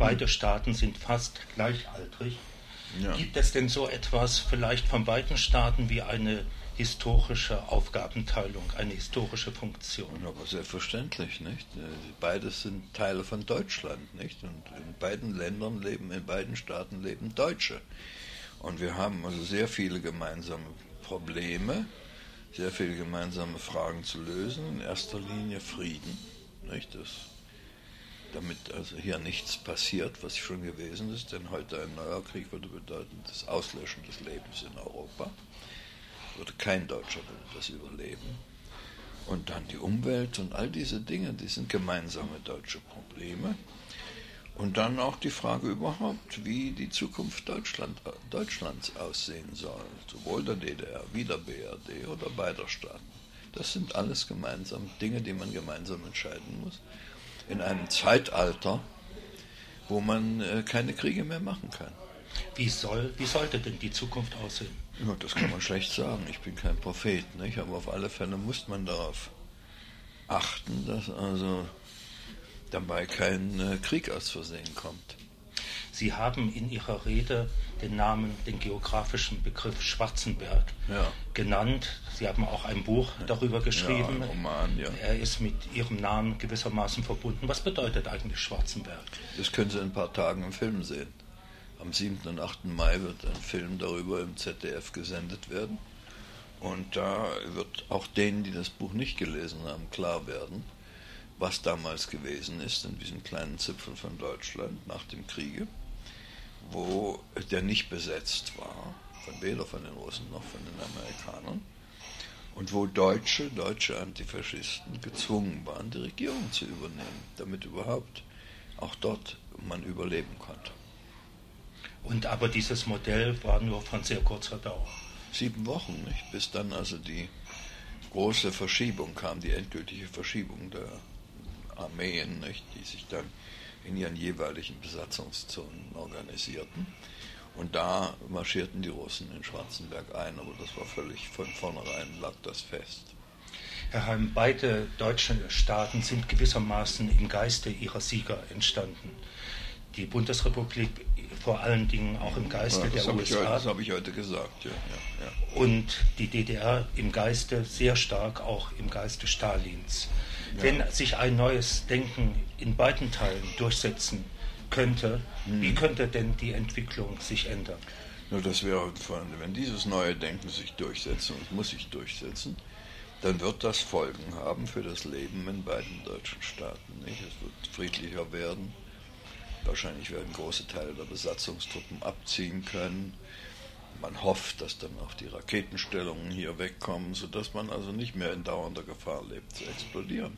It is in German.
Beide Staaten sind fast gleichaltrig. Ja. Gibt es denn so etwas vielleicht von beiden Staaten wie eine historische Aufgabenteilung, eine historische Funktion? Aber selbstverständlich, nicht? Beides sind Teile von Deutschland, nicht? Und in beiden Ländern leben, in beiden Staaten leben Deutsche. Und wir haben also sehr viele gemeinsame Probleme, sehr viele gemeinsame Fragen zu lösen. In erster Linie Frieden, nicht? Das damit also hier nichts passiert, was schon gewesen ist, denn heute ein neuer Krieg würde bedeuten das Auslöschen des Lebens in Europa. Würde kein Deutscher würde das überleben. Und dann die Umwelt und all diese Dinge, die sind gemeinsame deutsche Probleme. Und dann auch die Frage überhaupt, wie die Zukunft Deutschland, Deutschlands aussehen soll, sowohl der DDR wie der BRD oder beider Staaten. Das sind alles gemeinsam Dinge, die man gemeinsam entscheiden muss in einem Zeitalter, wo man äh, keine Kriege mehr machen kann. Wie, soll, wie sollte denn die Zukunft aussehen? Ja, das kann man schlecht sagen. Ich bin kein Prophet, nicht? aber auf alle Fälle muss man darauf achten, dass also dabei kein äh, Krieg aus Versehen kommt. Sie haben in Ihrer Rede den Namen, den geografischen Begriff Schwarzenberg ja. genannt. Sie haben auch ein Buch darüber geschrieben. Ja, Roman, ja. Er ist mit Ihrem Namen gewissermaßen verbunden. Was bedeutet eigentlich Schwarzenberg? Das können Sie in ein paar Tagen im Film sehen. Am 7. und 8. Mai wird ein Film darüber im ZDF gesendet werden. Und da wird auch denen, die das Buch nicht gelesen haben, klar werden, was damals gewesen ist in diesem kleinen Zipfel von Deutschland nach dem Kriege wo der nicht besetzt war, von weder von den Russen noch von den Amerikanern, und wo Deutsche, deutsche Antifaschisten gezwungen waren, die Regierung zu übernehmen, damit überhaupt auch dort man überleben konnte. Und aber dieses Modell war nur von sehr kurzer Dauer. Sieben Wochen, nicht? bis dann also die große Verschiebung kam, die endgültige Verschiebung der Armeen, nicht? die sich dann in ihren jeweiligen Besatzungszonen organisierten. Und da marschierten die Russen in Schwarzenberg ein, aber das war völlig von vornherein lag das fest. Herr Heim, beide deutsche Staaten sind gewissermaßen im Geiste ihrer Sieger entstanden. Die Bundesrepublik vor allen Dingen auch im Geiste ja, der USA. Heute, das habe ich heute gesagt, ja, ja, ja. Und die DDR im Geiste, sehr stark auch im Geiste Stalins. Ja. Wenn sich ein neues Denken in beiden Teilen durchsetzen könnte, hm. wie könnte denn die Entwicklung sich ändern? Nur das wäre, wenn dieses neue Denken sich durchsetzt und muss sich durchsetzen, dann wird das Folgen haben für das Leben in beiden deutschen Staaten. Nicht? Es wird friedlicher werden. Wahrscheinlich werden große Teile der Besatzungstruppen abziehen können. Man hofft, dass dann auch die Raketenstellungen hier wegkommen, sodass man also nicht mehr in dauernder Gefahr lebt, zu explodieren.